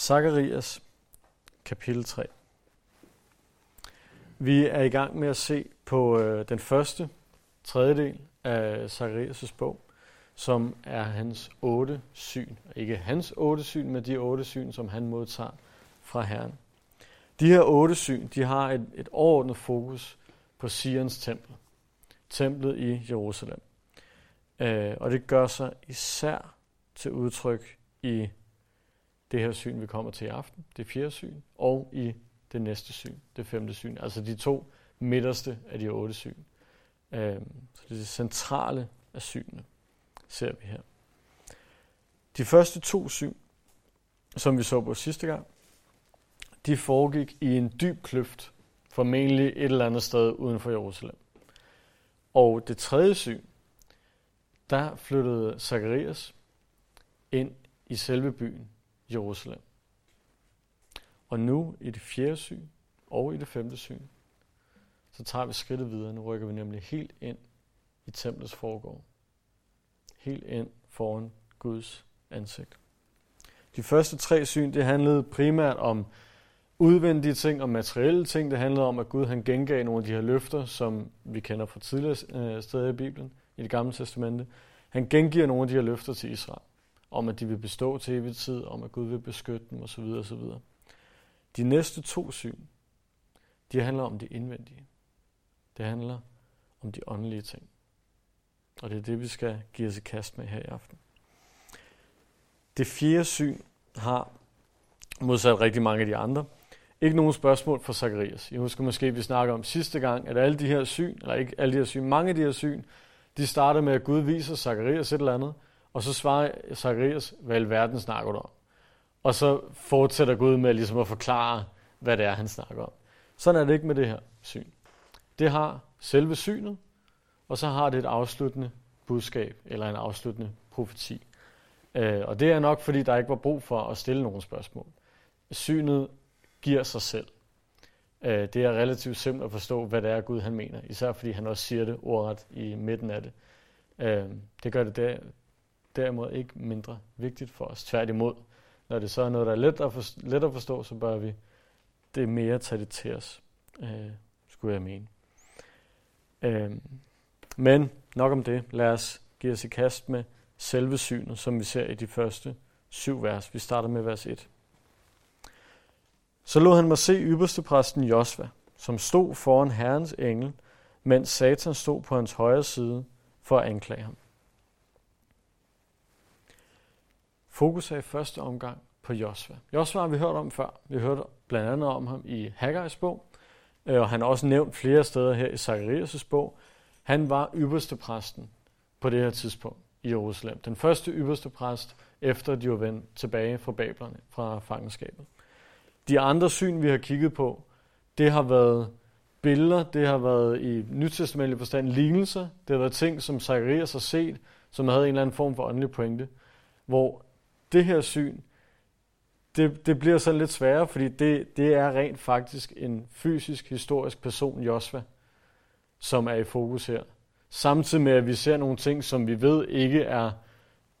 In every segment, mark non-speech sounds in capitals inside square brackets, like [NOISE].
Zakarias, kapitel 3. Vi er i gang med at se på øh, den første tredjedel af Zakarias' bog, som er hans otte syn. Ikke hans otte syn, men de otte syn, som han modtager fra Herren. De her otte syn, de har et, et overordnet fokus på Sions tempel. Templet i Jerusalem. Øh, og det gør sig især til udtryk i det her syn, vi kommer til i aften, det fjerde syn, og i det næste syn, det femte syn. Altså de to midterste af de otte syn. Øhm, så det er det centrale af synene, ser vi her. De første to syn, som vi så på sidste gang, de foregik i en dyb kløft, formentlig et eller andet sted uden for Jerusalem. Og det tredje syn, der flyttede Zacharias ind i selve byen Jerusalem. Og nu i det fjerde syn og i det femte syn, så tager vi skridtet videre. Nu rykker vi nemlig helt ind i templets forgård. Helt ind foran Guds ansigt. De første tre syn, det handlede primært om udvendige ting og materielle ting. Det handlede om, at Gud han gengav nogle af de her løfter, som vi kender fra tidligere øh, steder i Bibelen, i det gamle testamente. Han gengiver nogle af de her løfter til Israel om at de vil bestå til evig tid, om at Gud vil beskytte dem osv. osv. De næste to syn, de handler om det indvendige. Det handler om de åndelige ting. Og det er det, vi skal give os i kast med her i aften. Det fjerde syn har, modsat rigtig mange af de andre, ikke nogen spørgsmål for Zacharias. Jeg husker måske, at vi snakker om sidste gang, at alle de her syn, eller ikke alle de her syn, mange af de her syn, de starter med, at Gud viser Zacharias et eller andet, og så svarer Zacharias, hvad i verden snakker du om? Og så fortsætter Gud med ligesom at forklare, hvad det er, han snakker om. Sådan er det ikke med det her syn. Det har selve synet, og så har det et afsluttende budskab, eller en afsluttende profeti. Øh, og det er nok, fordi der ikke var brug for at stille nogle spørgsmål. Synet giver sig selv. Øh, det er relativt simpelt at forstå, hvad det er, Gud han mener. Især fordi han også siger det ordret i midten af det. Øh, det gør det der, derimod ikke mindre vigtigt for os. Tværtimod, når det så er noget, der er let at, forstå, let at forstå, så bør vi det mere tage det til os, øh, skulle jeg mene. Øh, men nok om det. Lad os give os i kast med selve synet, som vi ser i de første syv vers. Vi starter med vers 1. Så lod han mig se ypperste præsten Josva, som stod foran Herrens engel, mens Satan stod på hans højre side for at anklage ham. Fokus er i første omgang på Josva. Josva har vi hørt om før. Vi har hørt blandt andet om ham i Haggai's bog, øh, og han er også nævnt flere steder her i Zacharias' bog. Han var ypperste præsten på det her tidspunkt i Jerusalem. Den første ypperste præst, efter de var vendt tilbage fra Bablerne, fra fangenskabet. De andre syn, vi har kigget på, det har været billeder, det har været i nytestamentlig forstand lignelser, det har været ting, som Zacharias har set, som havde en eller anden form for åndelig pointe, hvor det her syn, det, det bliver så lidt sværere, fordi det, det er rent faktisk en fysisk, historisk person, Josva, som er i fokus her. Samtidig med, at vi ser nogle ting, som vi ved ikke er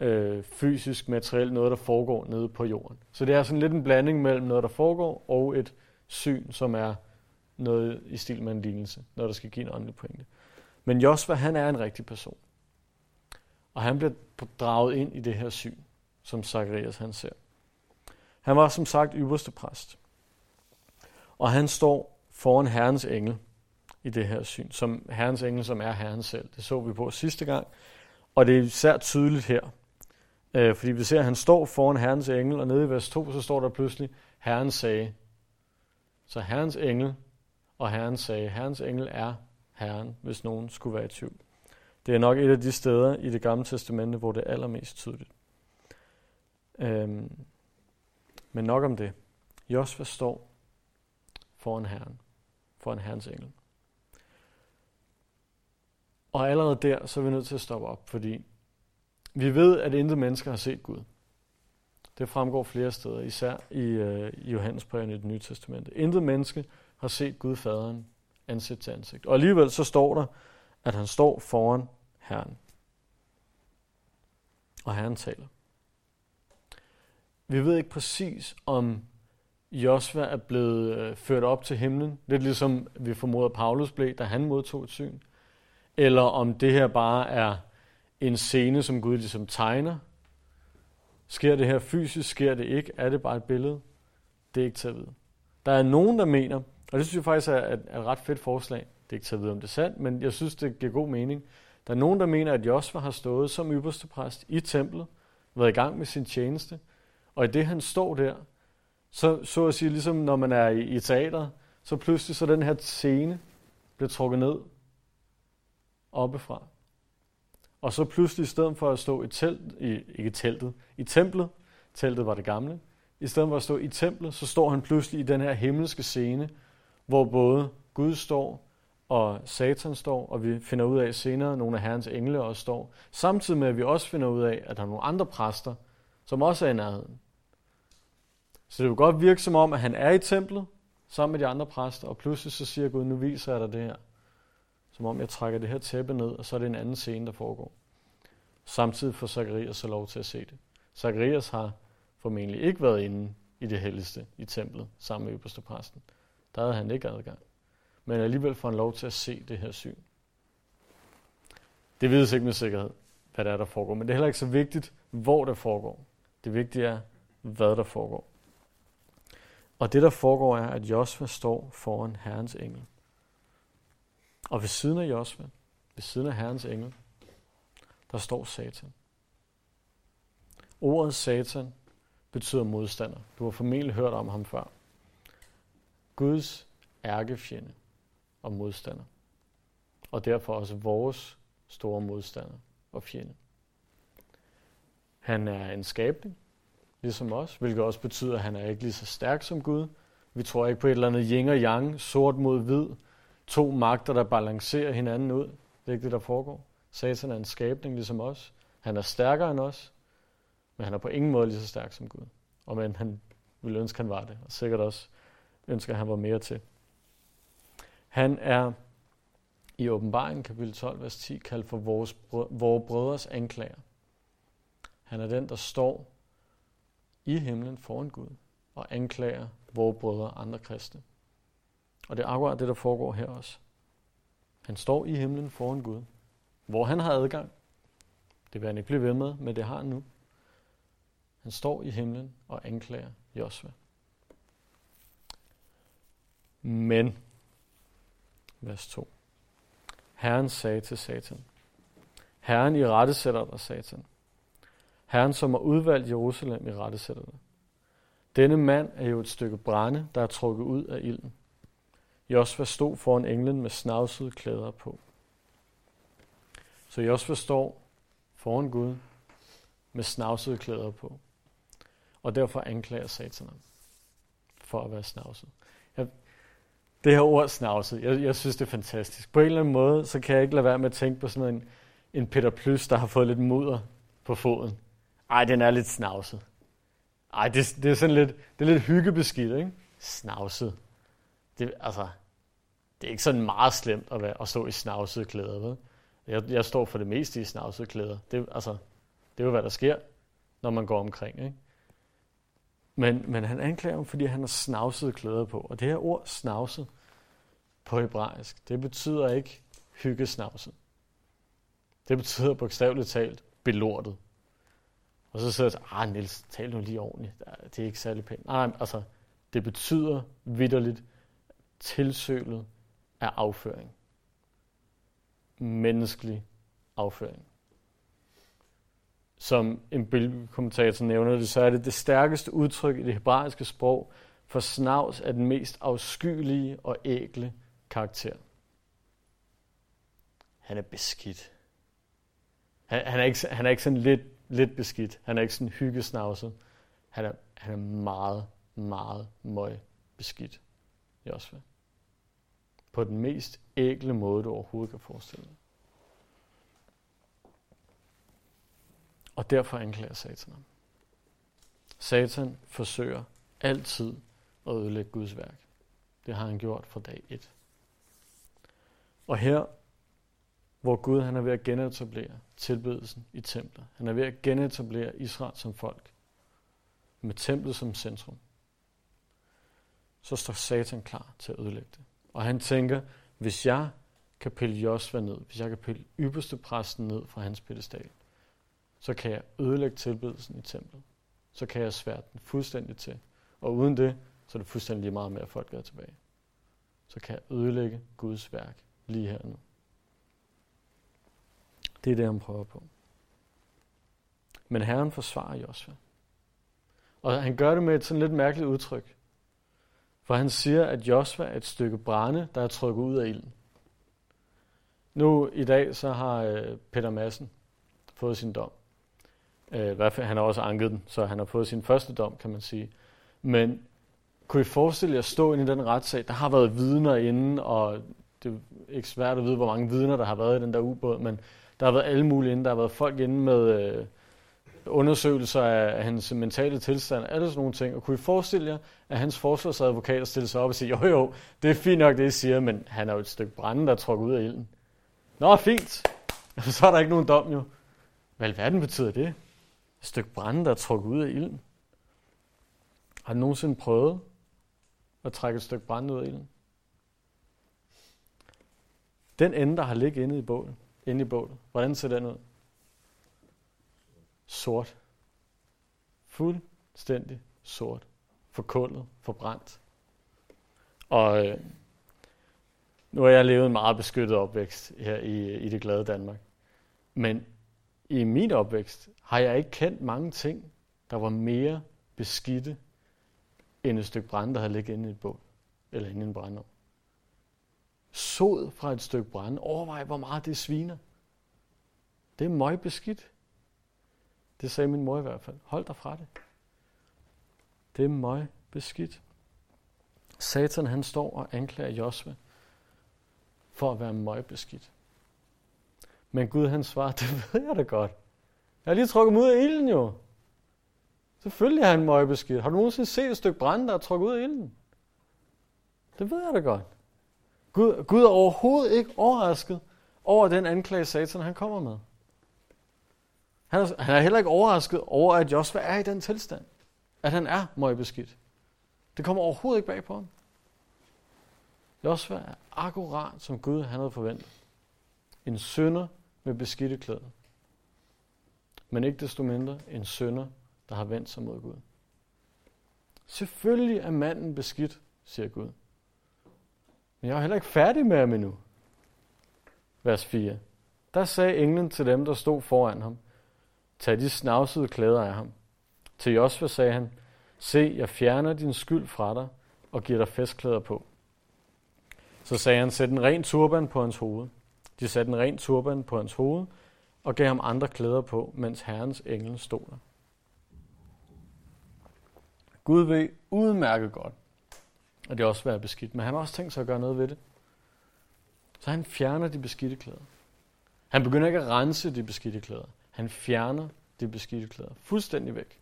øh, fysisk, materielt noget, der foregår nede på jorden. Så det er sådan lidt en blanding mellem noget, der foregår, og et syn, som er noget i stil med en lignelse, når der skal give en åndelig pointe. Men Josva, han er en rigtig person. Og han bliver draget ind i det her syn som Zacharias han ser. Han var som sagt ypperste præst. Og han står foran Herrens engel i det her syn, som Herrens engel, som er Herren selv. Det så vi på sidste gang. Og det er især tydeligt her, øh, fordi vi ser, at han står foran Herrens engel, og nede i vers 2, så står der pludselig, Herren sagde. Så Herrens engel og Herren sagde, Herrens engel er Herren, hvis nogen skulle være i tvivl. Det er nok et af de steder i det gamle testamente, hvor det er allermest tydeligt. Øhm, men nok om det. Josva står foran Herren, foran Herrens engel. Og allerede der, så er vi nødt til at stoppe op, fordi vi ved, at intet mennesker har set Gud. Det fremgår flere steder, især i, øh, i Johannesbrevet i det nye testamente. Intet menneske har set Gud faderen ansigt til ansigt. Og alligevel så står der, at han står foran Herren. Og Herren taler vi ved ikke præcis, om Josva er blevet øh, ført op til himlen, lidt ligesom vi formoder Paulus blev, da han modtog et syn, eller om det her bare er en scene, som Gud ligesom tegner. Sker det her fysisk, sker det ikke, er det bare et billede? Det er ikke til at vide. Der er nogen, der mener, og det synes jeg faktisk er et, et ret fedt forslag, det er ikke til at vide, om det er sandt, men jeg synes, det giver god mening. Der er nogen, der mener, at Josva har stået som ypperste præst i templet, været i gang med sin tjeneste, og i det han står der, så, så at sige, ligesom når man er i, i teater, så pludselig så den her scene bliver trukket ned oppefra. Og så pludselig, i stedet for at stå i telt, i, ikke teltet, i templet, teltet var det gamle, i stedet for at stå i templet, så står han pludselig i den her himmelske scene, hvor både Gud står, og Satan står, og vi finder ud af senere, at nogle af herrens engle også står, samtidig med, at vi også finder ud af, at der er nogle andre præster, som også er i nærheden. Så det vil godt virke som om, at han er i templet, sammen med de andre præster, og pludselig så siger Gud, nu viser jeg dig det her. Som om jeg trækker det her tæppe ned, og så er det en anden scene, der foregår. Samtidig får Zacharias så lov til at se det. Zacharias har formentlig ikke været inde i det helligste i templet, sammen med øverste præsten. Der havde han ikke adgang. Men alligevel får han lov til at se det her syn. Det vides ikke med sikkerhed, hvad der er, der foregår. Men det er heller ikke så vigtigt, hvor det foregår. Det vigtige er, hvad der foregår. Og det, der foregår, er, at Josva står foran Herrens engel. Og ved siden af Josva, ved siden af Herrens engel, der står Satan. Ordet Satan betyder modstander. Du har formentlig hørt om ham før. Guds ærkefjende og modstander. Og derfor også vores store modstander og fjende. Han er en skabning, ligesom os, hvilket også betyder, at han er ikke lige så stærk som Gud. Vi tror ikke på et eller andet yin og yang, sort mod hvid, to magter, der balancerer hinanden ud. Det er ikke det, der foregår. Satan er en skabning ligesom os. Han er stærkere end os, men han er på ingen måde lige så stærk som Gud. Og men han ville ønske, han var det, og sikkert også ønsker, at han var mere til. Han er i åbenbaringen kapitel 12, vers 10, kaldt for vores, vores brødres anklager. Han er den, der står i himlen foran Gud og anklager vores brødre andre kristne. Og det er akkurat det, der foregår her også. Han står i himlen foran Gud, hvor han har adgang. Det vil han ikke blive ved med, men det har han nu. Han står i himlen og anklager Josva. Men, vers 2. Herren sagde til Satan, Herren i rette sætter dig, Satan. Herren, som har udvalgt Jerusalem, i rette sætter. Denne mand er jo et stykke brænde, der er trukket ud af ilden. Josva stod foran englen med snavsede klæder på. Så Josva står foran Gud med snavsede klæder på. Og derfor anklager Satan ham for at være snavset. Jeg, det her ord snavset, jeg, jeg synes det er fantastisk. På en eller anden måde, så kan jeg ikke lade være med at tænke på sådan en, en Peter Plys, der har fået lidt mudder på foden. Ej, den er lidt snavset. Ej, det, det er sådan lidt, det er lidt hyggebeskidt, ikke? Snavset. Det, altså, det er ikke sådan meget slemt at, være, at stå i snavsede klæder, ved? Jeg, jeg står for det meste i snavsede klæder. Det, altså, det er jo, hvad der sker, når man går omkring, ikke? Men, men han anklager ham, fordi han har snavset klæder på. Og det her ord snavset på hebraisk, det betyder ikke hyggesnavset. Det betyder bogstaveligt talt belortet. Og så sidder jeg og ah Niels, tal nu lige ordentligt. Det er ikke særlig pænt. Nej, altså, det betyder vidderligt tilsølet af afføring. Menneskelig afføring som en bibelkommentator nævner det, så er det det stærkeste udtryk i det hebraiske sprog, for snavs af den mest afskyelige og ægle karakter. Han er beskidt. Han, han, er, ikke, han er ikke sådan lidt, lidt beskidt. Han er ikke sådan hyggesnavset. Han er, han er meget, meget møg beskidt. Josva. På den mest ægle måde, du overhovedet kan forestille dig. Og derfor anklager Satan ham. Satan forsøger altid at ødelægge Guds værk. Det har han gjort fra dag 1. Og her, hvor Gud han er ved at genetablere tilbedelsen i templet. han er ved at genetablere Israel som folk, med templet som centrum, så står Satan klar til at ødelægge det. Og han tænker, hvis jeg kan pille Josva ned, hvis jeg kan pille ypperste præsten ned fra hans pedestal, så kan jeg ødelægge tilbedelsen i templet. Så kan jeg svære den fuldstændig til. Og uden det, så er det fuldstændig lige meget mere, at folk er tilbage. Så kan jeg ødelægge Guds værk lige her nu. Det er det, han prøver på. Men Herren forsvarer Josva. Og han gør det med et sådan lidt mærkeligt udtryk. For han siger, at Josva er et stykke brænde, der er trykket ud af ilden. Nu i dag så har øh, Peter Madsen fået sin dom. Øh, hvert fald, han har også anket den, så han har fået sin første dom, kan man sige. Men kunne I forestille jer at stå ind i den retssag? Der har været vidner inde, og det er ikke svært at vide, hvor mange vidner der har været i den der ubåd, men der har været alle mulige inde. Der har været folk inde med øh, undersøgelser af hans mentale tilstand, alle sådan nogle ting. Og kunne I forestille jer, at hans forsvarsadvokater stillede sig op og siger, jo jo, det er fint nok det, I siger, men han er jo et stykke brænde, der er ud af ilden. Nå, fint. [LAUGHS] Så er der ikke nogen dom jo. Hvad alverden betyder det? Et stykke brænde, der er trukket ud af ilden. Har du nogensinde prøvet at trække et stykke brænde ud af ilden? Den ende, der har ligget inde i bålet, inde i bålet, hvordan ser den ud? Sort. Fuldstændig sort. Forkullet, forbrændt. Og øh, nu har jeg levet en meget beskyttet opvækst her i, i det glade Danmark. Men i min opvækst har jeg ikke kendt mange ting, der var mere beskidte end et stykke brænde, der havde ligget inde i et bål, eller inde i en brændeovn. Sod fra et stykke brænde. Overvej, hvor meget det sviner. Det er møgbeskidt. Det sagde min mor i hvert fald. Hold dig fra det. Det er møgbeskidt. Satan han står og anklager Josva for at være møgbeskidt. Men Gud han svarer, [LAUGHS] det ved jeg da godt. Jeg har lige trukket ud af ilden jo. Selvfølgelig er han møgbeskidt. Har du nogensinde set et stykke brænde, der er trukket ud af ilden? Det ved jeg da godt. Gud, Gud er overhovedet ikke overrasket over den anklage, Satan han kommer med. Han er, han er heller ikke overrasket over, at Josva er i den tilstand. At han er møgbeskidt. Det kommer overhovedet ikke bag på ham. Josva er akkurat som Gud han havde forventet. En sønder med beskidte klæder. Men ikke desto mindre en sønder, der har vendt sig mod Gud. Selvfølgelig er manden beskidt, siger Gud. Men jeg er heller ikke færdig med ham endnu. Vers 4. Der sagde englen til dem, der stod foran ham, tag de snavsede klæder af ham. Til Josva sagde han, se, jeg fjerner din skyld fra dig og giver dig festklæder på. Så sagde han, sæt en ren turban på hans hoved. De satte en ren turban på hans hoved og gav ham andre klæder på, mens herrens engel stod der. Gud ved udmærket godt, at det også være beskidt, men han har også tænkt sig at gøre noget ved det. Så han fjerner de beskidte klæder. Han begynder ikke at rense de beskidte klæder. Han fjerner de beskidte klæder fuldstændig væk.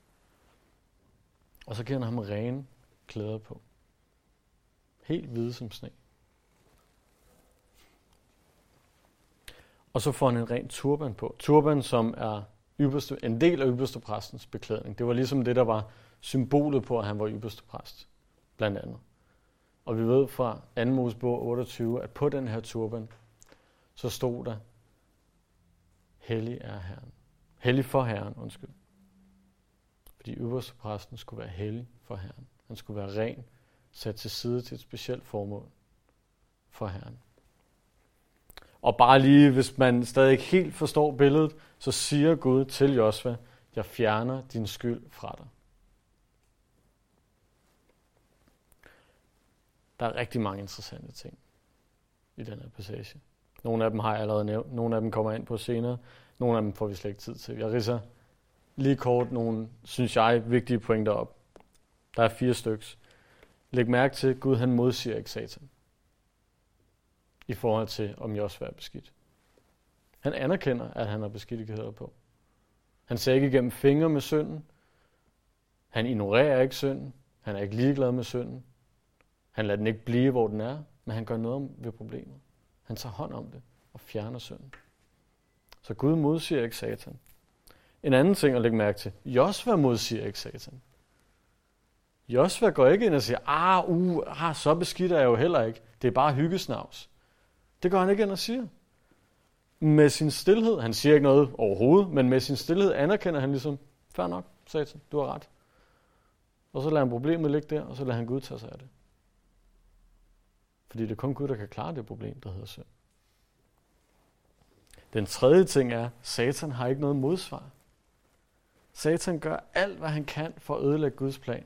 Og så giver han ham rene klæder på. Helt hvide som sne. Og så får han en ren turban på. Turban, som er ypperste, en del af ypperste præstens beklædning. Det var ligesom det, der var symbolet på, at han var ypperste præst, blandt andet. Og vi ved fra 2. Mosebog 28, at på den her turban, så stod der, Hellig er Herren. Hellig for Herren, undskyld. Fordi øverste præsten skulle være hellig for Herren. Han skulle være ren, sat til side til et specielt formål for Herren. Og bare lige, hvis man stadig ikke helt forstår billedet, så siger Gud til Josva, jeg fjerner din skyld fra dig. Der er rigtig mange interessante ting i den her passage. Nogle af dem har jeg allerede nævnt, nogle af dem kommer ind på senere, nogle af dem får vi slet ikke tid til. Jeg ridser lige kort nogle, synes jeg, vigtige pointer op. Der er fire styks. Læg mærke til, at Gud han modsiger ikke Satan i forhold til, om Josva er beskidt. Han anerkender, at han har beskidtigheder på. Han ser ikke igennem fingre med synden. Han ignorerer ikke synden. Han er ikke ligeglad med synden. Han lader den ikke blive, hvor den er, men han gør noget ved problemet. Han tager hånd om det og fjerner synden. Så Gud modsiger ikke Satan. En anden ting at lægge mærke til. Josva modsiger ikke Satan. Josva går ikke ind og siger, ah, uh, ah, så beskidt er jeg jo heller ikke. Det er bare hyggesnavs. Det går han ikke ind og siger. Med sin stillhed, han siger ikke noget overhovedet, men med sin stillhed anerkender han ligesom, fair nok, satan, du har ret. Og så lader han problemet ligge der, og så lader han Gud tage sig af det. Fordi det er kun Gud, der kan klare det problem, der hedder synd. Den tredje ting er, Satan har ikke noget modsvar. Satan gør alt, hvad han kan for at ødelægge Guds plan.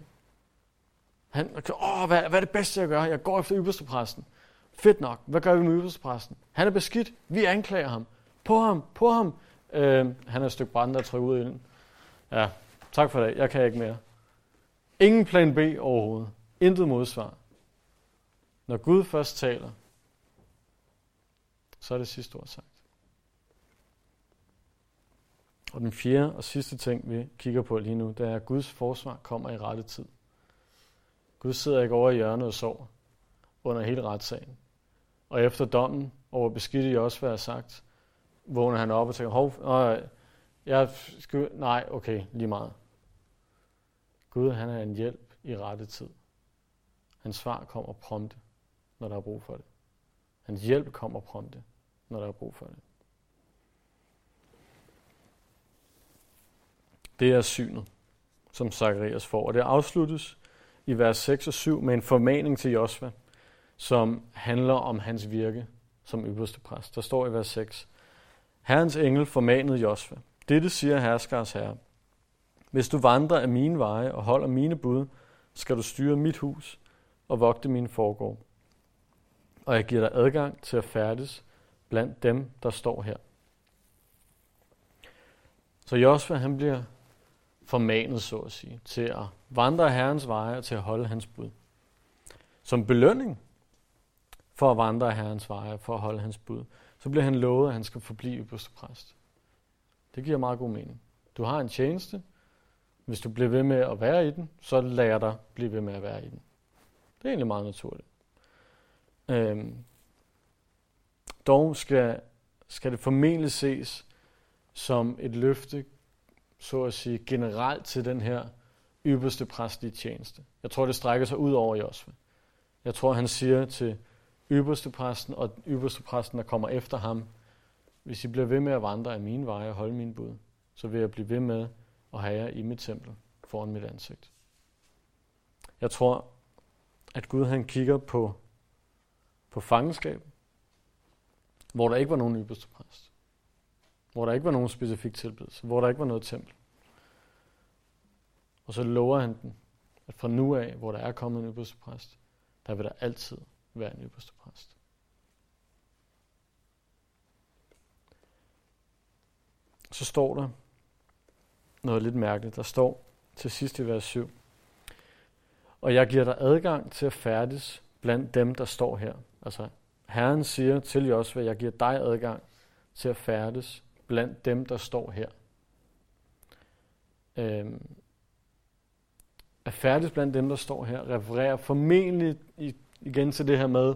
Han, åh, hvad, hvad er det bedste, jeg gør? Jeg går efter ypperstepræsten. Fedt nok. Hvad gør vi med ypperstepræsten? Han er beskidt. Vi anklager ham. På ham, på ham. Øh, han er et stykke brand, der trykker ud i den. Ja, tak for det. Jeg kan ikke mere. Ingen plan B overhovedet. Intet modsvar. Når Gud først taler, så er det sidste ord sagt. Og den fjerde og sidste ting, vi kigger på lige nu, det er, at Guds forsvar kommer i rette tid. Gud sidder ikke over i hjørnet og sover under hele retssagen. Og efter dommen over beskidte i også være sagt, vågner han op og tænker, hov, øh, jeg skal, nej, okay, lige meget. Gud, han er en hjælp i rette tid. Hans svar kommer prompte, når der er brug for det. Hans hjælp kommer prompte, når der er brug for det. Det er synet, som Zacharias får. Og det afsluttes i vers 6 og 7 med en formaning til Josva, som handler om hans virke som ypperste præst. Der står i vers 6, Herrens engel formanede Josva. Dette siger herskers herre. Hvis du vandrer af mine veje og holder mine bud, skal du styre mit hus og vogte mine forgård. Og jeg giver dig adgang til at færdes blandt dem, der står her. Så Josva han bliver formanet, så at sige, til at vandre Herrens veje og til at holde hans bud. Som belønning for at vandre Herrens veje, for at holde hans bud, så bliver han lovet, at han skal forblive præst. Det giver meget god mening. Du har en tjeneste. Hvis du bliver ved med at være i den, så lader dig blive ved med at være i den. Det er egentlig meget naturligt. Øhm, dog skal, skal det formentlig ses som et løfte så at sige, generelt til den her ypperste præstlige tjeneste. Jeg tror, det strækker sig ud over Josva. Jeg tror, han siger til ypperste præsten og ypperste præsten, der kommer efter ham, hvis I bliver ved med at vandre af mine veje og holde min bud, så vil jeg blive ved med at have jer i mit tempel foran mit ansigt. Jeg tror, at Gud han kigger på, på fangenskab, hvor der ikke var nogen ypperste præst hvor der ikke var nogen specifik tilbedelse, hvor der ikke var noget tempel. Og så lover han den, at fra nu af, hvor der er kommet en ypperste præst, der vil der altid være en ypperste præst. Så står der noget lidt mærkeligt. Der står til sidst i vers 7. Og jeg giver dig adgang til at færdes blandt dem, der står her. Altså, Herren siger til Josva, jeg giver dig adgang til at færdes blandt dem, der står her. Øhm, at færdes blandt dem, der står her, refererer formentlig igen til det her med,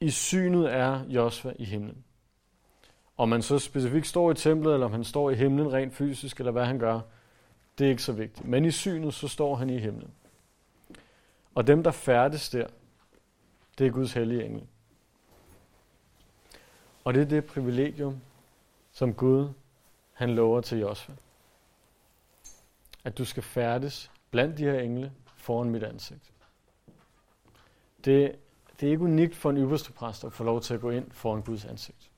i synet er Josva i himlen. Om man så specifikt står i templet, eller om han står i himlen rent fysisk, eller hvad han gør, det er ikke så vigtigt. Men i synet, så står han i himlen. Og dem, der færdes der, det er Guds hellige engel. Og det er det privilegium, som Gud han lover til Josva. At du skal færdes blandt de her engle foran mit ansigt. Det, det er ikke unikt for en øverste præst at få lov til at gå ind foran Guds ansigt.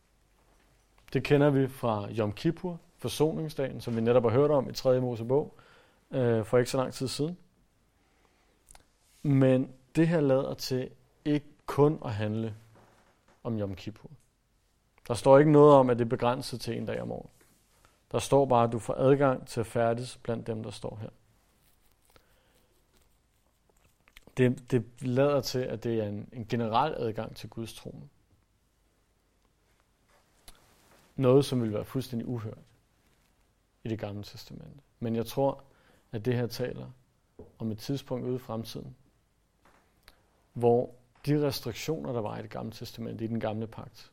Det kender vi fra Yom Kippur, forsoningsdagen, som vi netop har hørt om i 3. Mosebog øh, for ikke så lang tid siden. Men det her lader til ikke kun at handle om Yom Kippur. Der står ikke noget om, at det er begrænset til en dag om året. Der står bare, at du får adgang til at færdes blandt dem, der står her. Det, det lader til, at det er en, en generel adgang til Guds trone. Noget, som ville være fuldstændig uhørt i det gamle testamente. Men jeg tror, at det her taler om et tidspunkt ude i fremtiden, hvor de restriktioner, der var i det gamle testament, i den gamle pagt,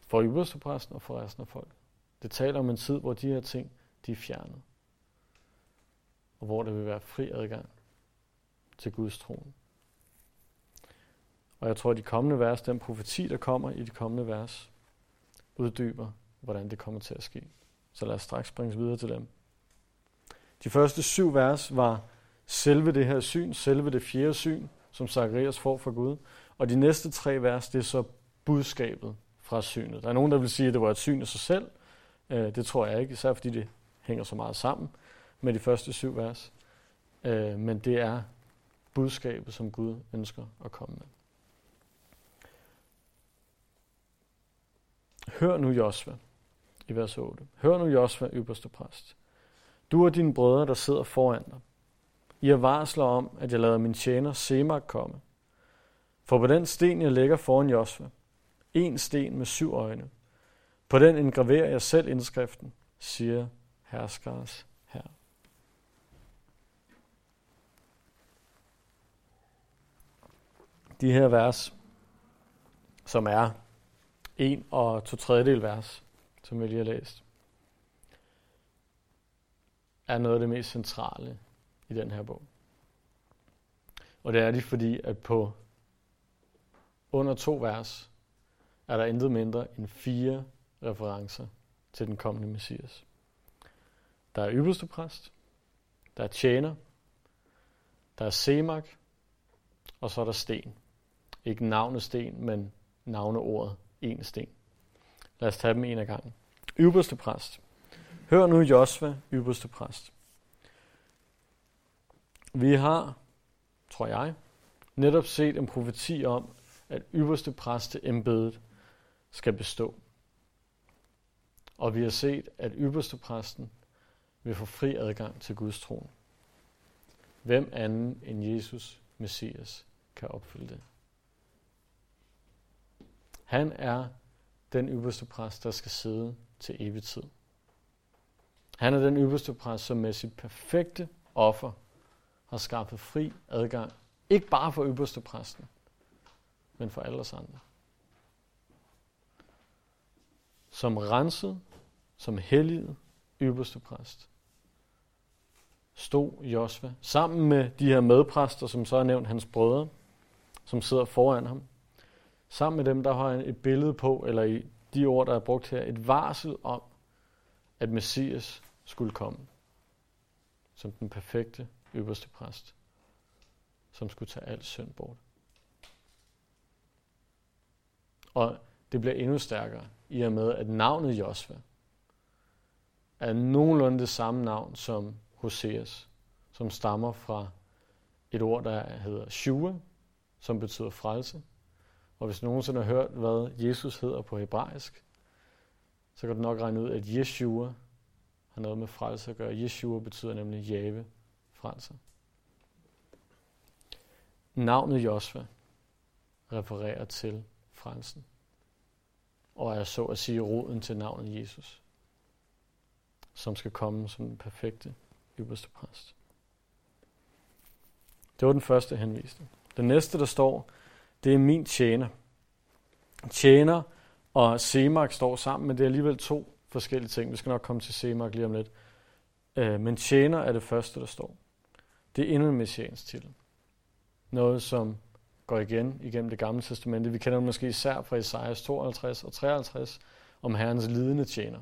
for ypperstepræsten og for resten af folk. Det taler om en tid, hvor de her ting, de er fjernet. og hvor der vil være fri adgang til Guds trone. Og jeg tror, at de kommende vers, den profeti, der kommer i de kommende vers, uddyber, hvordan det kommer til at ske. Så lad os straks bringes videre til dem. De første syv vers var selve det her syn, selve det fjerde syn, som Zacharias får fra Gud. Og de næste tre vers, det er så budskabet fra synet. Der er nogen, der vil sige, at det var et syn af sig selv. Øh, det tror jeg ikke, især fordi det hænger så meget sammen med de første syv vers. Øh, men det er budskabet, som Gud ønsker at komme med. Hør nu Josva, i vers 8. Hør nu Josva, ypperste præst. Du og dine brødre, der sidder foran dig. I har varsler om, at jeg lader min tjener Semak komme. For på den sten, jeg lægger foran Josva, en sten med syv øjne, på den engraverer jeg selv indskriften, siger herskers her. De her vers, som er en og to tredjedel vers, som vi lige har læst, er noget af det mest centrale i den her bog. Og det er de, fordi at på under to vers er der intet mindre end fire referencer til den kommende Messias. Der er ypperste præst, der er tjener, der er semak, og så er der sten. Ikke navnet sten, men navneordet en sten. Lad os tage dem en af gangen. Ypperste præst. Hør nu Josva, ypperste præst. Vi har, tror jeg, netop set en profeti om, at ypperste præste embedet skal bestå. Og vi har set, at ypperste præsten vil få fri adgang til Guds tron. Hvem anden end Jesus, Messias, kan opfylde det? Han er den ypperste præst, der skal sidde til evig tid. Han er den ypperste præst, som med sit perfekte offer har skaffet fri adgang, ikke bare for ypperste præsten, men for alle os andre. Som renset, som helliget ypperste præst, stod Josva sammen med de her medpræster, som så er nævnt hans brødre, som sidder foran ham. Sammen med dem, der har han et billede på, eller i de ord, der er brugt her, et varsel om, at Messias skulle komme som den perfekte øverste præst, som skulle tage alt synd bort. Og det bliver endnu stærkere i og med, at navnet Josva er nogenlunde det samme navn som Hoseas, som stammer fra et ord, der hedder Shua, som betyder frelse. Og hvis nogen nogensinde har hørt, hvad Jesus hedder på hebraisk, så kan du nok regne ud, at Yeshua har noget med frelse at gøre. Yeshua betyder nemlig Jave, frelser. Navnet Josva refererer til frelsen, og er så at sige roden til navnet Jesus, som skal komme som den perfekte ypperste præst. Det var den første henvisning. Den næste, der står, det er min tjener. Tjener og Semak står sammen, men det er alligevel to forskellige ting. Vi skal nok komme til Semak lige om lidt. Øh, men tjener er det første, der står. Det er endnu en messiansk titel. Noget, som går igen igennem det gamle testamente. Vi kender det måske især fra Esajas 52 og 53 om Herrens lidende tjener.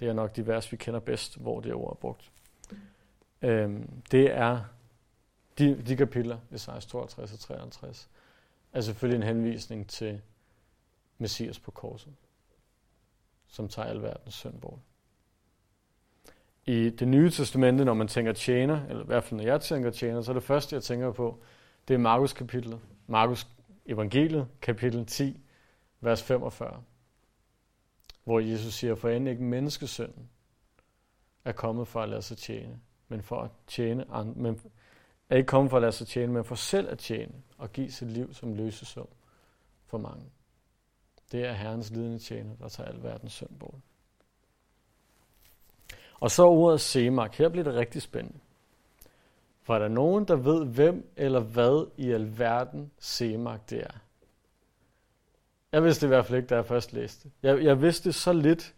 Det er nok de vers, vi kender bedst, hvor det ord er brugt. Øhm, det er de, de kapitler, Esajas 52 og 53, er selvfølgelig en henvisning til Messias på korset, som tager alverdens synd bort. I det nye testamente, når man tænker tjener, eller i hvert fald når jeg tænker tjener, så er det første, jeg tænker på, det er Markus kapitlet, Markus evangeliet, kapitel 10, vers 45, hvor Jesus siger, for end ikke menneskesønnen er kommet for at lade sig tjene, men for at tjene andre, men er ikke kommet for at lade sig tjene, men for selv at tjene og give sit liv som løsesum for mange. Det er Herrens lidende tjener, der tager al verdens synd bort. Og så ordet Semak. Her bliver det rigtig spændende. For er der nogen, der ved, hvem eller hvad i alverden Semak det er? Jeg vidste det i hvert fald ikke, da jeg først læste jeg, jeg vidste så lidt,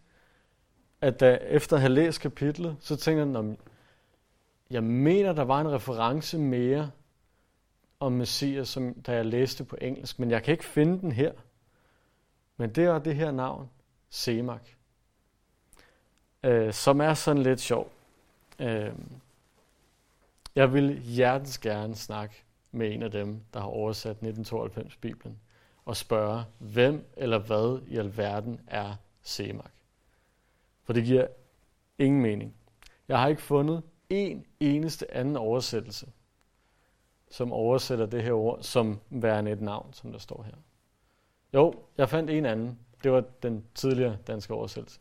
at da efter at have læst kapitlet, så tænkte jeg, jeg mener, der var en reference mere om Messias, som, da jeg læste på engelsk, men jeg kan ikke finde den her. Men det er det her navn, Semak, øh, som er sådan lidt sjov. Øh, jeg vil hjertens gerne snakke med en af dem, der har oversat 1992-bibelen, og spørge, hvem eller hvad i alverden er Semak? For det giver ingen mening. Jeg har ikke fundet en eneste anden oversættelse, som oversætter det her ord som værende et navn, som der står her. Jo, jeg fandt en anden. Det var den tidligere danske oversættelse.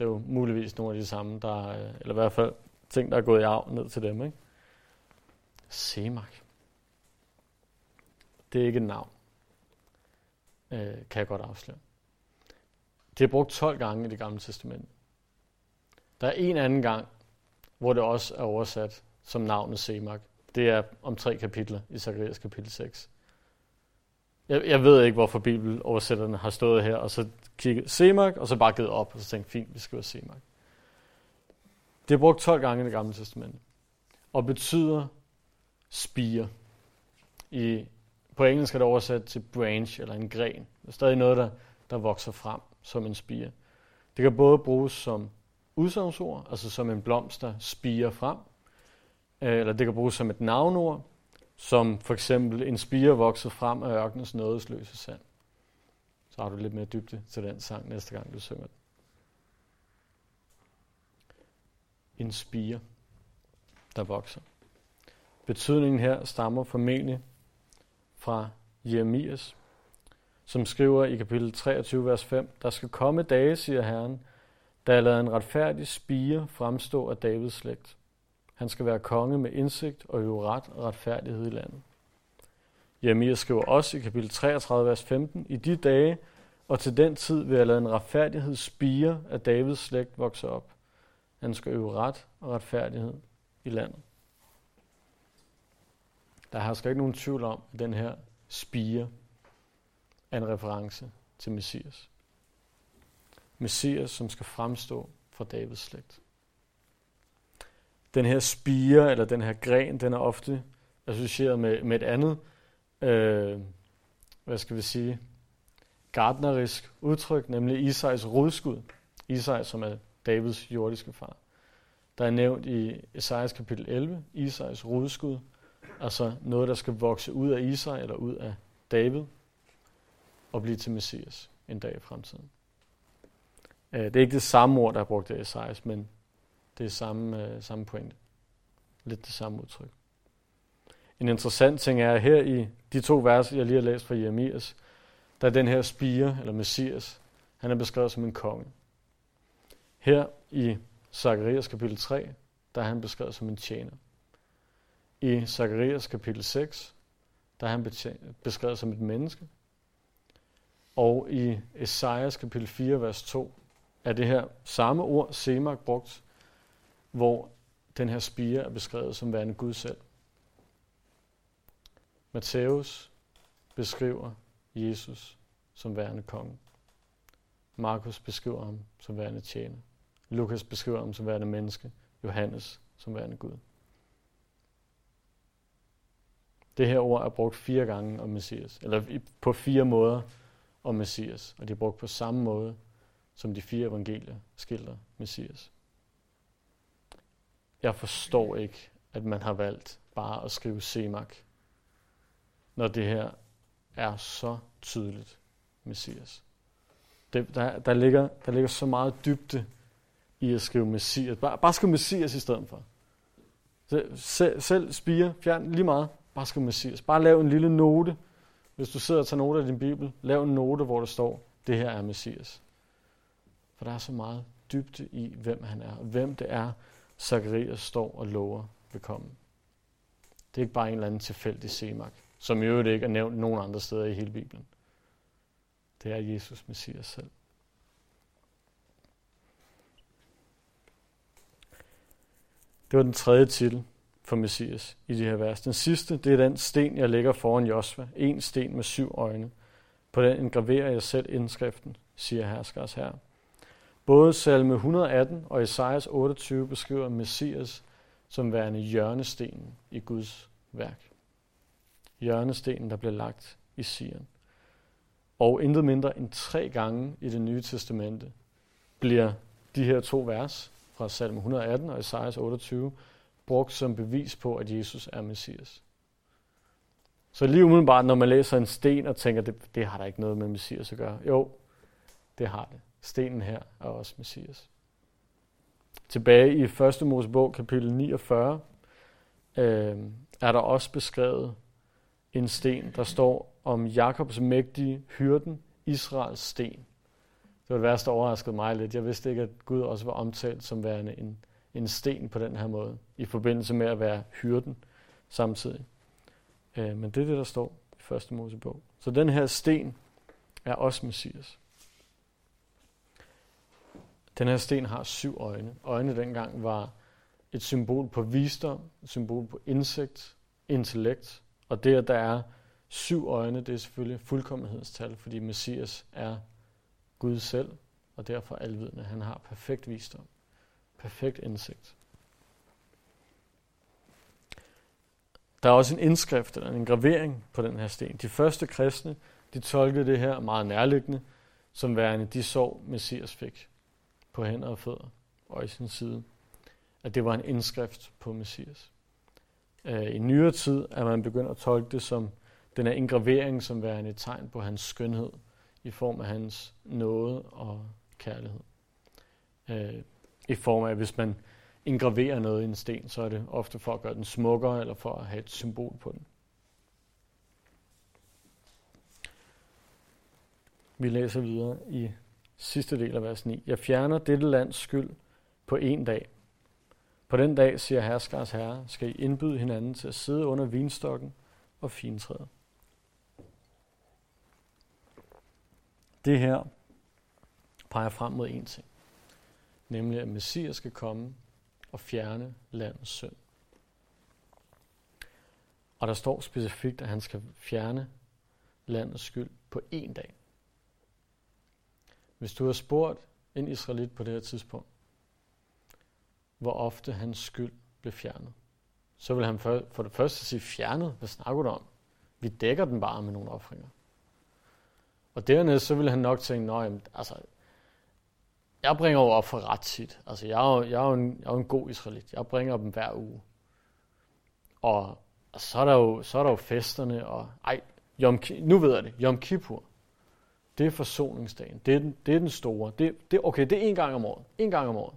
Det er jo muligvis nogle af de samme, der, øh, eller i hvert fald ting, der er gået i arv ned til dem. Ikke? Semak. Det er ikke et navn, øh, kan jeg godt afsløre. Det er brugt 12 gange i det gamle testament. Der er en anden gang, hvor det også er oversat som navnet Semak. Det er om tre kapitler i Zacharias kapitel 6. Jeg, jeg ved ikke, hvorfor bibeloversætterne har stået her, og så kigget Semak, og så bare givet op, og så tænkt, fint, vi skriver Semak. Det er brugt 12 gange i det gamle testament, og betyder spire. I, på engelsk er det oversat til branch, eller en gren. Det er stadig noget, der, der vokser frem som en spire. Det kan både bruges som udsagnsord, altså som en blomst, der spiger frem, øh, eller det kan bruges som et navnord, som for eksempel en spire vokser frem af ørkenens nådesløse sand. Så har du lidt mere dybde til den sang næste gang, du synger den. En spire, der vokser. Betydningen her stammer formentlig fra Jeremias, som skriver i kapitel 23, vers 5, Der skal komme dage, siger Herren, da jeg lader en retfærdig spire fremstå af Davids slægt. Han skal være konge med indsigt og øve ret og retfærdighed i landet. Jeremia skriver også i kapitel 33, vers 15, I de dage og til den tid vil jeg lade en retfærdighed spire af Davids slægt vokse op. Han skal øve ret og retfærdighed i landet. Der har ikke nogen tvivl om, at den her spire er en reference til Messias. Messias, som skal fremstå fra Davids slægt. Den her spire, eller den her gren, den er ofte associeret med, med et andet, øh, hvad skal vi sige, gardnerisk udtryk, nemlig Isais rodskud. Isai, som er Davids jordiske far. Der er nævnt i Esajas kapitel 11, Isais rodskud, altså noget, der skal vokse ud af Isai, eller ud af David, og blive til Messias en dag i fremtiden. Øh, det er ikke det samme ord, der er brugt af Esajas, men det er samme, øh, samme pointe. Lidt det samme udtryk. En interessant ting er, at her i de to vers, jeg lige har læst fra Jeremias, der er den her spire, eller Messias, han er beskrevet som en konge. Her i Zakarias kapitel 3, der er han beskrevet som en tjener. I Zakarias kapitel 6, der er han beskrevet som et menneske. Og i Esajas kapitel 4, vers 2, er det her samme ord, Semak, brugt, hvor den her spire er beskrevet som værende Gud selv. Matthæus beskriver Jesus som værende konge. Markus beskriver ham som værende tjener. Lukas beskriver ham som værende menneske. Johannes som værende Gud. Det her ord er brugt fire gange om Messias, eller på fire måder om Messias, og det er brugt på samme måde, som de fire evangelier skildrer Messias. Jeg forstår ikke, at man har valgt bare at skrive Semak, når det her er så tydeligt Messias. Det, der, der, ligger, der ligger så meget dybde i at skrive Messias. Bare, bare skriv Messias i stedet for. Selv, selv spire, fjern lige meget. Bare skriv Messias. Bare lav en lille note. Hvis du sidder og tager noter af din bibel, lav en note, hvor der står, det her er Messias. For der er så meget dybde i, hvem han er, og hvem det er, Zacharias står og lover vil komme. Det er ikke bare en eller anden tilfældig semak, som i øvrigt ikke er nævnt nogen andre steder i hele Bibelen. Det er Jesus Messias selv. Det var den tredje titel for Messias i de her vers. Den sidste, det er den sten, jeg lægger foran Josva. En sten med syv øjne. På den engraverer jeg selv indskriften, siger herskers her. Både salme 118 og Esajas 28 beskriver Messias som værende hjørnestenen i Guds værk. Hjørnestenen, der blev lagt i Sion. Og intet mindre end tre gange i det nye testamente bliver de her to vers fra salme 118 og Esajas 28 brugt som bevis på, at Jesus er Messias. Så lige umiddelbart, når man læser en sten og tænker, det, det har der ikke noget med Messias at gøre. Jo, det har det. Stenen her er også Messias. Tilbage i 1. Mosebog, kapitel 49, øh, er der også beskrevet en sten, der står om Jakobs mægtige hyrden, Israels sten. Det var det værste, der overraskede mig lidt. Jeg vidste ikke, at Gud også var omtalt som værende en, en sten på den her måde, i forbindelse med at være hyrden samtidig. Øh, men det er det, der står i 1. Mosebog. Så den her sten er også Messias. Den her sten har syv øjne. Øjne dengang var et symbol på visdom, et symbol på indsigt, intellekt. Og det, at der er syv øjne, det er selvfølgelig fuldkommenhedstal, fordi Messias er Gud selv, og derfor alvidende. Han har perfekt visdom, perfekt indsigt. Der er også en indskrift eller en gravering på den her sten. De første kristne, de tolkede det her meget nærliggende, som værende de sår, Messias fik på hænder og fødder og i sin side. At det var en indskrift på Messias. Øh, I nyere tid er man begyndt at tolke det som den er engravering som værende et tegn på hans skønhed i form af hans nåde og kærlighed. Øh, I form af, at hvis man engraverer noget i en sten, så er det ofte for at gøre den smukkere, eller for at have et symbol på den. Vi læser videre i sidste del af vers 9. Jeg fjerner dette lands skyld på en dag. På den dag, siger herskers herre, skal I indbyde hinanden til at sidde under vinstokken og fintræet. Det her peger frem mod en ting, nemlig at Messias skal komme og fjerne landets synd. Og der står specifikt, at han skal fjerne landets skyld på en dag. Hvis du har spurgt en israelit på det her tidspunkt, hvor ofte hans skyld blev fjernet, så vil han for, for det første sige, fjernet? Hvad snakker du om? Vi dækker den bare med nogle offringer. Og dernæst så vil han nok tænke, nej, altså, jeg bringer jo op for ret tit. Altså, jeg er, jo, jeg, er jo en, jeg er jo en god israelit. Jeg bringer dem hver uge. Og, og så, er der jo, så er der jo festerne, og ej, Yom, nu ved jeg det, Yom Kippur. Det er forsoningsdagen. Det er den, det er den store. Det, det, okay, det er en gang om året. En gang om året.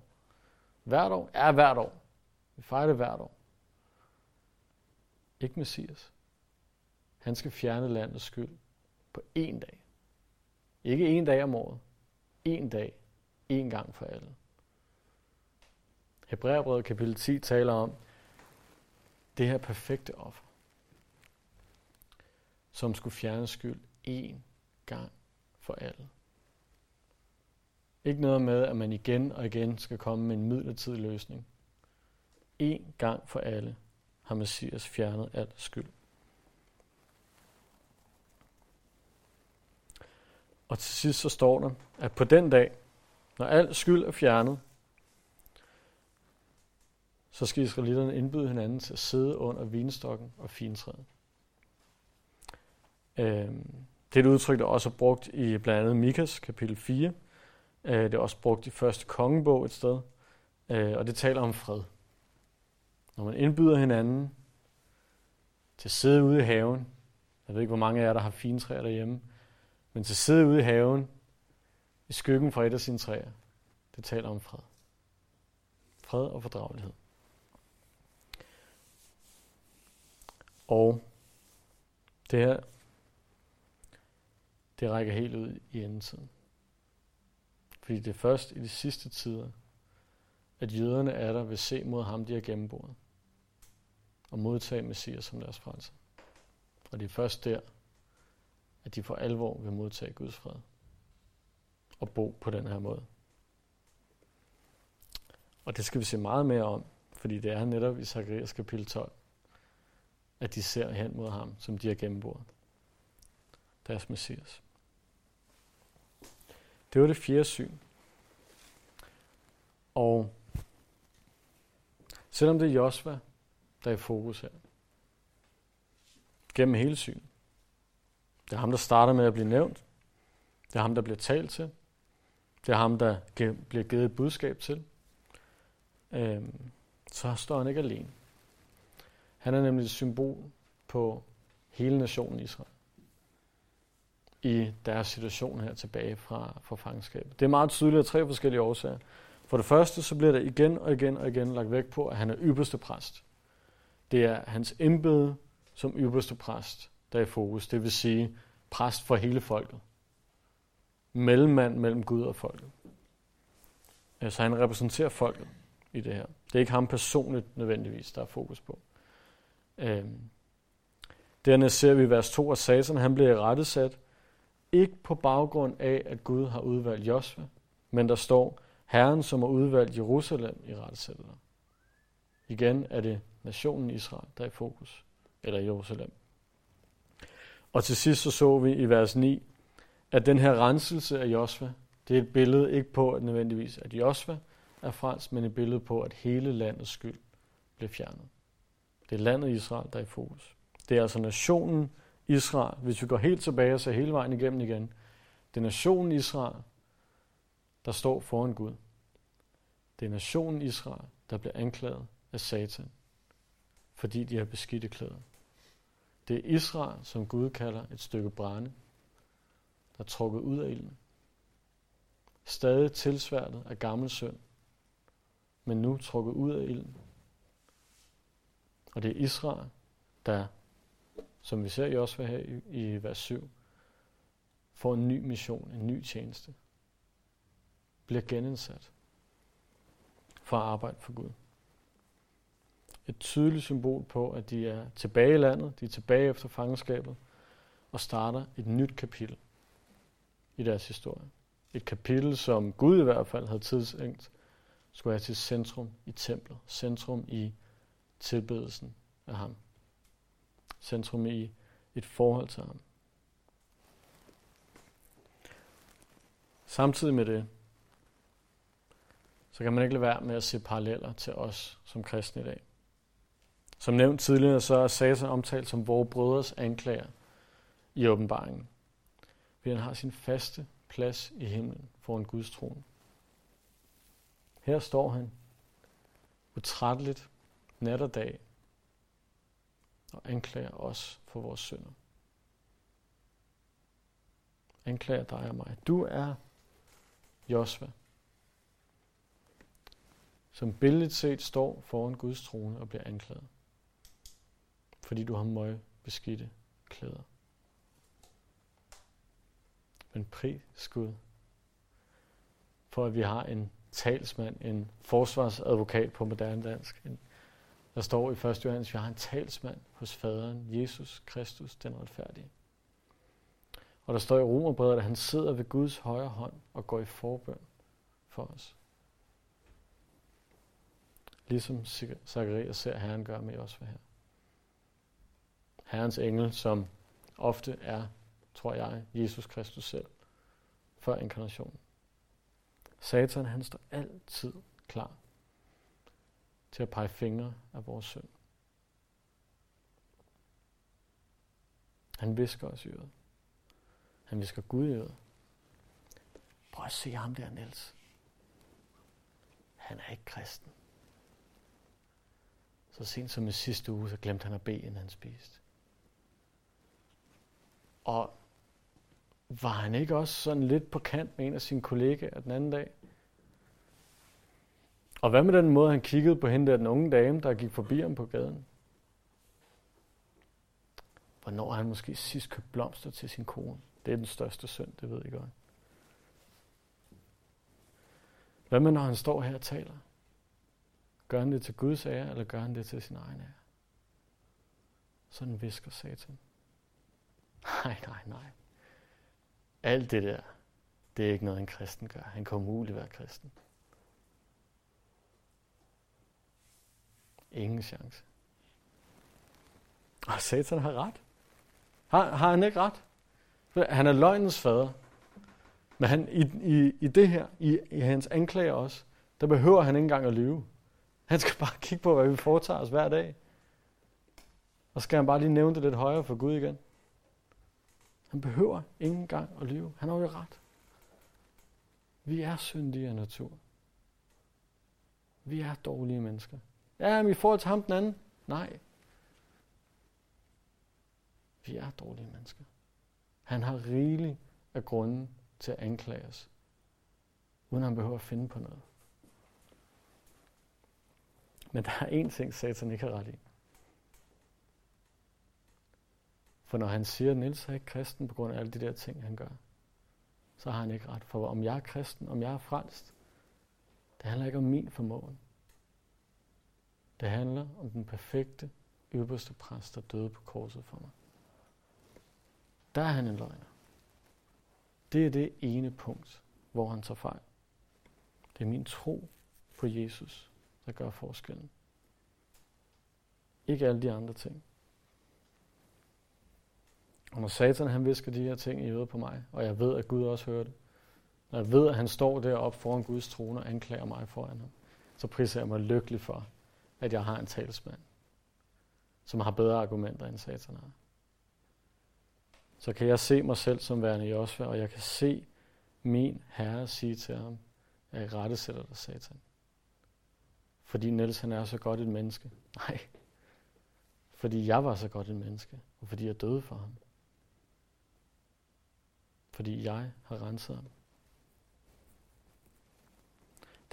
Hvert år? Ja, hvert år. Vi fejrer det hvert år. Ikke Messias. Han skal fjerne landets skyld på én dag. Ikke en dag om året. En dag. En gang for alle. Hebræerbrevet kapitel 10 taler om det her perfekte offer, som skulle fjerne skyld én gang for alle. Ikke noget med, at man igen og igen skal komme med en midlertidig løsning. En gang for alle har Messias fjernet al skyld. Og til sidst så står der, at på den dag, når al skyld er fjernet, så skal israelitterne indbyde hinanden til at sidde under vinstokken og fintræet. Øhm, det er et udtryk, der også er brugt i blandt andet Mikas kapitel 4. Øh, det er også brugt i første kongebog et sted. Øh, og det taler om fred. Når man indbyder hinanden til at sidde ude i haven, jeg ved ikke, hvor mange af jer, der har fine træer derhjemme, men til at sidde ude i haven, i skyggen fra et af sine træer, det taler om fred. Fred og fordragelighed. Og det her, det rækker helt ud i endetiden. Fordi det er først i de sidste tider, at jøderne er der vil se mod ham, de har gennemboret. Og modtage Messias som deres frelser. Og det er først der, at de for alvor vil modtage Guds fred og bo på den her måde. Og det skal vi se meget mere om, fordi det er netop i Zacharias kapitel 12, at de ser hen mod ham, som de har gennemboret. Deres Messias. Det var det fjerde syn. Og Selvom det er Josva, der er i fokus her. Gennem hele synet. Det er ham, der starter med at blive nævnt. Det er ham, der bliver talt til. Det er ham, der bliver givet et budskab til. Øhm, så står han ikke alene. Han er nemlig et symbol på hele nationen Israel i deres situation her tilbage fra, fra fangenskabet. Det er meget tydeligt af tre forskellige årsager. For det første, så bliver der igen og igen og igen lagt vægt på, at han er ypperste præst. Det er hans embede som ypperste præst, der er i fokus. Det vil sige præst for hele folket. Mellemmand mellem Gud og folket. Så han repræsenterer folket i det her. Det er ikke ham personligt nødvendigvis, der er fokus på. Øhm. Dernæst ser vi i vers 2, at Satan han bliver rettesat, ikke på baggrund af, at Gud har udvalgt Josve, men der står, Herren, som har udvalgt Jerusalem i rettesættet. Igen er det nationen Israel, der er i fokus, eller Jerusalem. Og til sidst så så vi i vers 9, at den her renselse af Josva, det er et billede ikke på at nødvendigvis, at Josva er frelst, men et billede på, at hele landets skyld blev fjernet. Det er landet Israel, der er i fokus. Det er altså nationen Israel, hvis vi går helt tilbage og ser hele vejen igennem igen. Det er nationen Israel, der står foran Gud. Det er nationen Israel, der bliver anklaget af Satan, fordi de har beskidte klæder. Det er Israel, som Gud kalder et stykke brænde, der er trukket ud af ilden. Stadig tilsværtet af gammel søn, men nu trukket ud af ilden. Og det er Israel, der, som vi ser i også her i, i vers 7, får en ny mission, en ny tjeneste. Bliver genindsat for at arbejde for Gud. Et tydeligt symbol på, at de er tilbage i landet, de er tilbage efter fangenskabet, og starter et nyt kapitel i deres historie. Et kapitel, som Gud i hvert fald havde tidsengt, skulle have til centrum i templet, centrum i tilbedelsen af ham, centrum i et forhold til ham. Samtidig med det, så kan man ikke lade være med at se paralleller til os som kristne i dag. Som nævnt tidligere, så er Satan omtalt som vores brødres anklager i åbenbaringen. Fordi han har sin faste plads i himlen foran Guds trone. Her står han utrætteligt nat og dag og anklager os for vores synder. Anklager dig og mig. Du er Josva, som billedligt set står foran Guds trone og bliver anklaget. Fordi du har møg beskidte klæder. Men pris Gud, for at vi har en talsmand, en forsvarsadvokat på moderne dansk. En, der står i 1. Johannes, jeg vi har en talsmand hos faderen, Jesus Kristus, den retfærdige. Og der står i Romerbrevet, at han sidder ved Guds højre hånd og går i forbøn for os. Ligesom Zacharias ser Herren gøre med os for her. Herrens engel, som ofte er, tror jeg, Jesus Kristus selv, før inkarnationen. Satan, han står altid klar til at pege fingre af vores synd. Han visker os i øret. Han visker Gud i øret. Prøv at se ham der, Niels. Han er ikke kristen. Så sent som i sidste uge, så glemte han at bede, inden han spiste. Og var han ikke også sådan lidt på kant med en af sine kollegaer den anden dag? Og hvad med den måde, han kiggede på hende der, den unge dame, der gik forbi ham på gaden? Hvornår har han måske sidst købt blomster til sin kone? Det er den største synd, det ved jeg godt. Hvad med, når han står her og taler? Gør han det til Guds ære, eller gør han det til sin egen ære? Sådan visker Satan. Nej, nej, nej. Alt det der, det er ikke noget, en kristen gør. Han kan umuligt være kristen. Ingen chance. Og Satan har ret. Har, har han ikke ret? Han er løgnens fader. Men han, i, i, i det her, i, i hans anklager også, der behøver han ikke engang at lyve. Han skal bare kigge på, hvad vi foretager os hver dag. Og så skal han bare lige nævne det lidt højere for Gud igen. Han behøver ingen gang at lyve. Han har jo ret. Vi er syndige af natur. Vi er dårlige mennesker. Ja, men i forhold til ham den anden? Nej. Vi er dårlige mennesker. Han har rigeligt af grunden til at anklage os, uden han behøver at finde på noget. Men der er én ting, Satan ikke har ret i. For når han siger, at Niels er ikke kristen på grund af alle de der ting, han gør, så har han ikke ret. For om jeg er kristen, om jeg er frelst, det handler ikke om min formåen. Det handler om den perfekte, øverste præst, der døde på korset for mig. Der er han en løgner. Det er det ene punkt, hvor han tager fejl. Det er min tro på Jesus, der gør forskellen. Ikke alle de andre ting. Og når Satan han visker de her ting i øret på mig, og jeg ved, at Gud også hører det, når jeg ved, at han står deroppe foran Guds trone og anklager mig foran ham, så priser jeg mig lykkelig for, at jeg har en talsmand, som har bedre argumenter end Satan har. Så kan jeg se mig selv som værende Josva, og jeg kan se min herre sige til ham, at jeg rettesætter dig, Satan. Fordi Niels han er så godt et menneske. Nej. Fordi jeg var så godt et menneske, og fordi jeg døde for ham. Fordi jeg har renset ham.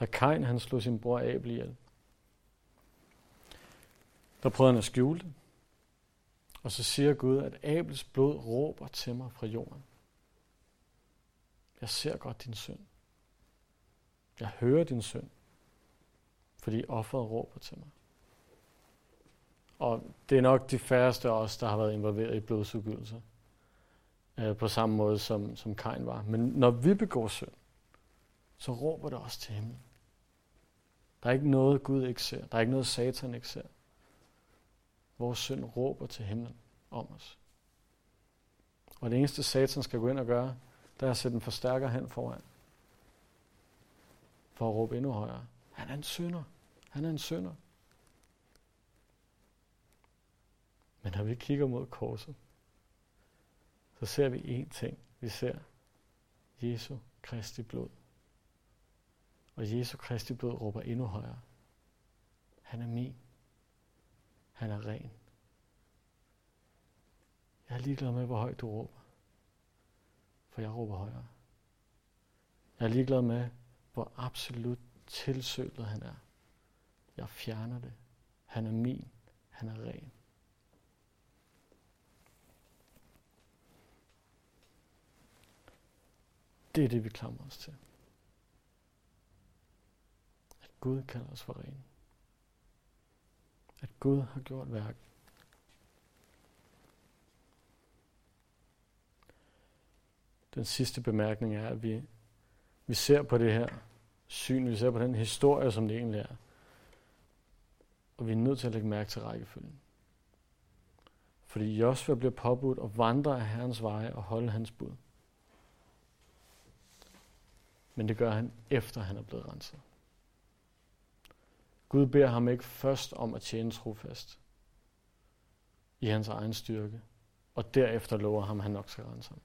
Da Kain han slog sin bror Abel ihjel, der prøvede han at skjule det. Og så siger Gud, at Abels blod råber til mig fra jorden. Jeg ser godt din synd. Jeg hører din synd, fordi offeret råber til mig. Og det er nok de færreste af os, der har været involveret i blodsudgydelser. Øh, på samme måde som, som Kain var. Men når vi begår synd, så råber det også til himlen. Der er ikke noget, Gud ikke ser. Der er ikke noget, Satan ikke ser. Vores synd råber til himlen om os. Og det eneste, Satan skal gå ind og gøre, det er at sætte en forstærker hen foran. For at råbe endnu højere. Han er en synder. Han er en synder. Men når vi kigger mod korset, så ser vi én ting. Vi ser Jesu Kristi blod. Og Jesu Kristi blod råber endnu højere. Han er min. Han er ren. Jeg er ligeglad med, hvor højt du råber. For jeg råber højere. Jeg er ligeglad med, hvor absolut tilsølet han er. Jeg fjerner det. Han er min. Han er ren. Det er det, vi klamrer os til. At Gud kalder os for ren. At Gud har gjort værk. Den sidste bemærkning er, at vi, vi ser på det her syn, vi ser på den historie, som det egentlig er. Og vi er nødt til at lægge mærke til rækkefølgen. Fordi Josua bliver påbudt at vandre af Herrens veje og holde hans bud. Men det gør han efter han er blevet renset. Gud beder ham ikke først om at tjene trofast i hans egen styrke, og derefter lover ham, at han nok skal rense ham.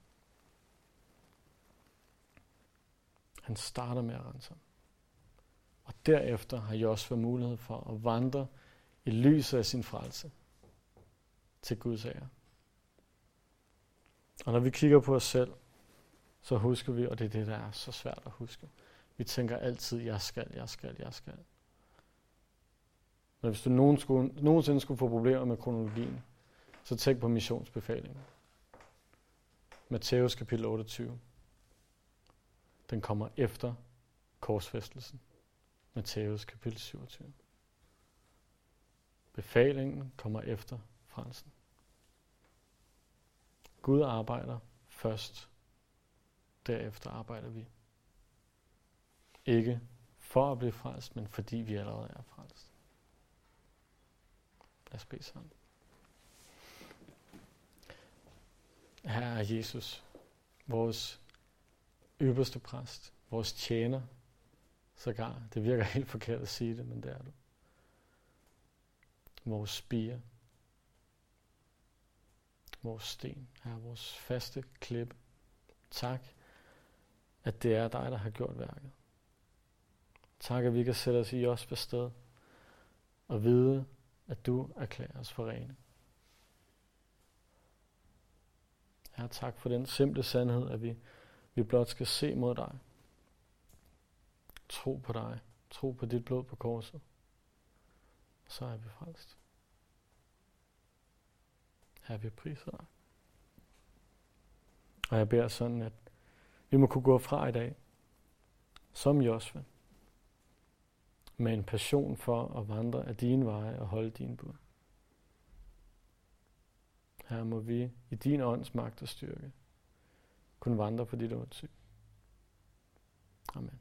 Han starter med at rense ham. Og derefter har Josua mulighed for at vandre i lyset af sin frelse til Guds ære. Og når vi kigger på os selv, så husker vi, og det er det, der er så svært at huske. Vi tænker altid, jeg skal, jeg skal, jeg skal. Men hvis du nogen skulle, nogensinde skulle få problemer med kronologien, så tænk på missionsbefalingen. Matthæus kapitel 28. Den kommer efter korsfæstelsen. Matthæus kapitel 27. Befalingen kommer efter frelsen. Gud arbejder først derefter arbejder vi. Ikke for at blive frelst, men fordi vi allerede er frelst. Lad os bede sammen. Her Jesus, vores øverste præst, vores tjener, sågar. Det virker helt forkert at sige det, men det er du. vores spire, vores sten, her vores faste klippe. Tak, at det er dig, der har gjort værket. Tak, at vi kan sætte os i os på sted og vide, at du erklærer os for rene. Herre, tak for den simple sandhed, at vi, vi blot skal se mod dig. Tro på dig. Tro på dit blod på korset. Så er vi frelst. Herre, vi priser dig. Og jeg beder sådan, at vi må kunne gå fra i dag, som Josva, med en passion for at vandre af dine veje og holde din bud. Her må vi i din ånds magt og styrke kunne vandre på dit åndssyn. Amen.